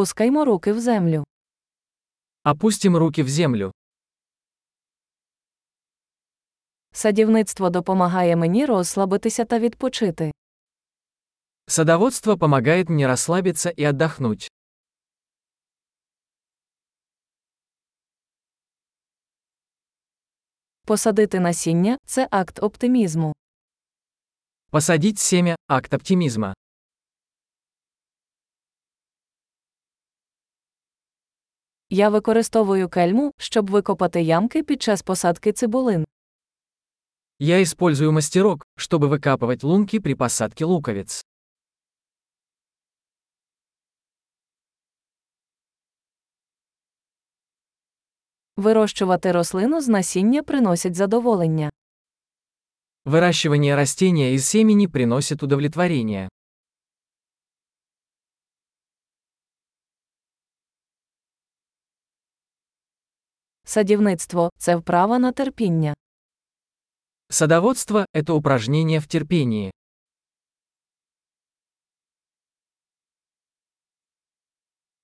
Пускаймо руки в землю. Опустим руки в землю. Садівництво допомагає мені розслабитися та відпочити. Садоводство помогает мне расслабиться и отдохнуть. Посадити насіння це акт оптимізму. Посадить семя – акт оптимизма. Я використовую кельму, щоб викопати ямки під час посадки цибулин. Я использую мастерок, чтобы выкапывать лунки при посадке луковиц. Вирощувати рослину з насіння приносить задоволення. Выращивание растения из семени приносит удовлетворение. Садівництво це вправа на терпіння. Садоводство – это упражнение в терпении.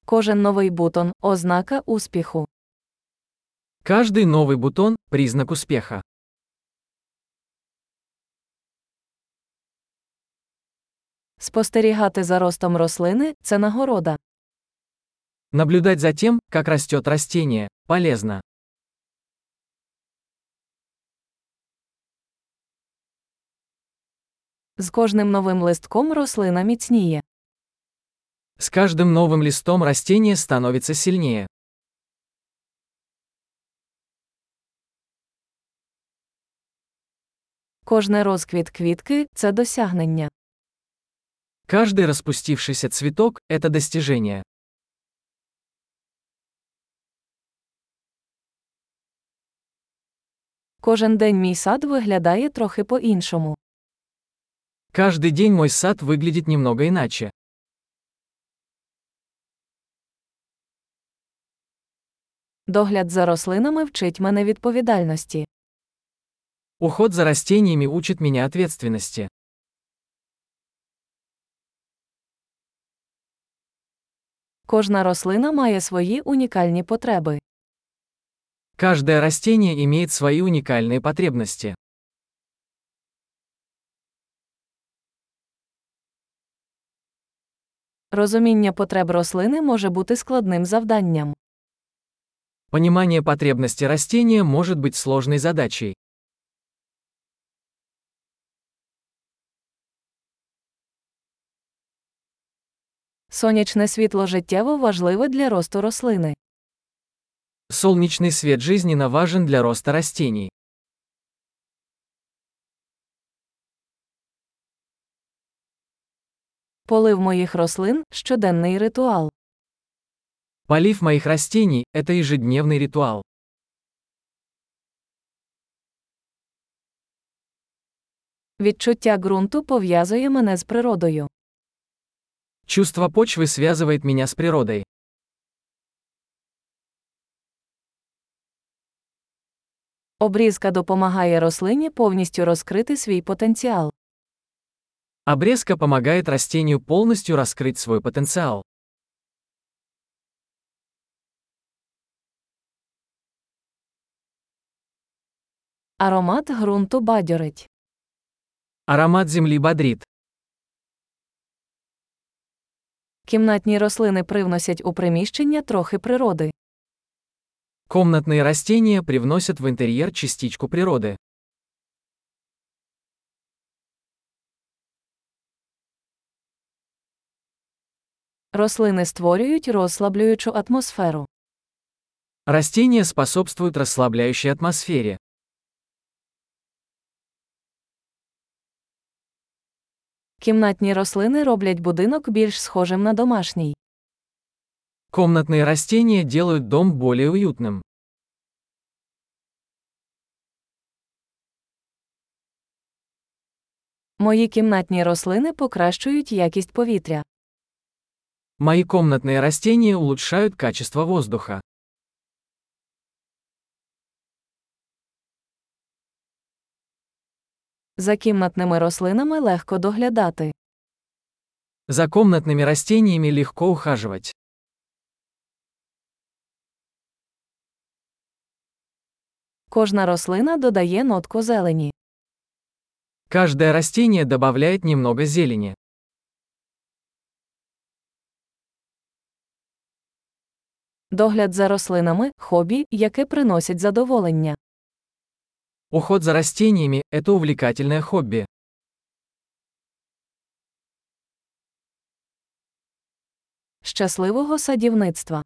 Кожен новий бутон ознака успіху. Каждый новый бутон – признак успеха. Спостерігати за ростом рослини це нагорода. Наблюдать за тем, как растет растение, полезно. З кожним новим листком рослина міцніє. С каждым новым листом растение становится сильнее. Кожне розквіт квітки це досягнення. Каждый распустившийся цветок – это достижение. Кожен день мій сад виглядає трохи по-іншому. Каждый день мой сад выглядит немного иначе. Догляд за рослинами вчить мене відповідальності. Уход за растениями учит меня ответственности. Кожна рослина має свої унікальні потреби. Каждое растение имеет свои уникальные потребности. Розуміння потреб рослини може бути складним завданням. Понимание потребности растения может быть сложной задачей. Сонячне світло життєво важливе для росту рослини. Солнечный свет жизненно важен для роста растений. Полив моїх рослин щоденний ритуал. Полив моих растений – это ежедневный ритуал. Відчуття ґрунту пов'язує мене з природою. Чувство почвы связывает меня с природой. Обрізка допомагає рослині повністю розкрити свій потенціал. Обрезка помогает растению полностью раскрыть свой потенциал. Аромат ґрунту бадьорить. Аромат земли бодрит. Кімнатні рослини привносять у приміщення трохи природи. Комнатные растения привносят в интерьер частичку природы. Рослини створюють розслаблюючу атмосферу. Растения способствуют расслабляющей атмосфере. Кімнатні рослини роблять будинок більш схожим на домашній. Комнатные растения делают дом более уютным. Мої кімнатні рослини покращують якість повітря. Мои комнатные растения улучшают качество воздуха. За кімнатними рослинами легко доглядати. За комнатними растениями легко ухаживать. Кожна рослина додає нотку зелені. Каждое растение добавляет немного зелени. Догляд за рослинами хобі, яке приносить задоволення. Уход за растениями – это увлекательное хобби. Щасливого садівництва!